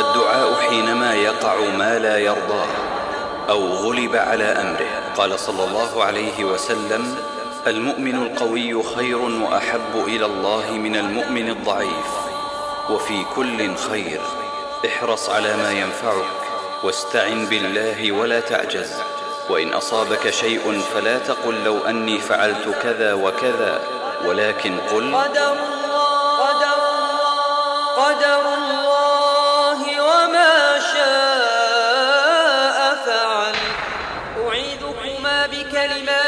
الدعاء حينما يقع ما لا يرضاه أو غلب على أمره. قال صلى الله عليه وسلم المؤمن القوي خير وأحب إلى الله من المؤمن الضعيف. وفي كل خير احرص على ما ينفعك واستعن بالله ولا تعجز. وإن أصابك شيء فلا تقل لو أني فعلت كذا وكذا ولكن قل قدر بِكَلِمَاتٍ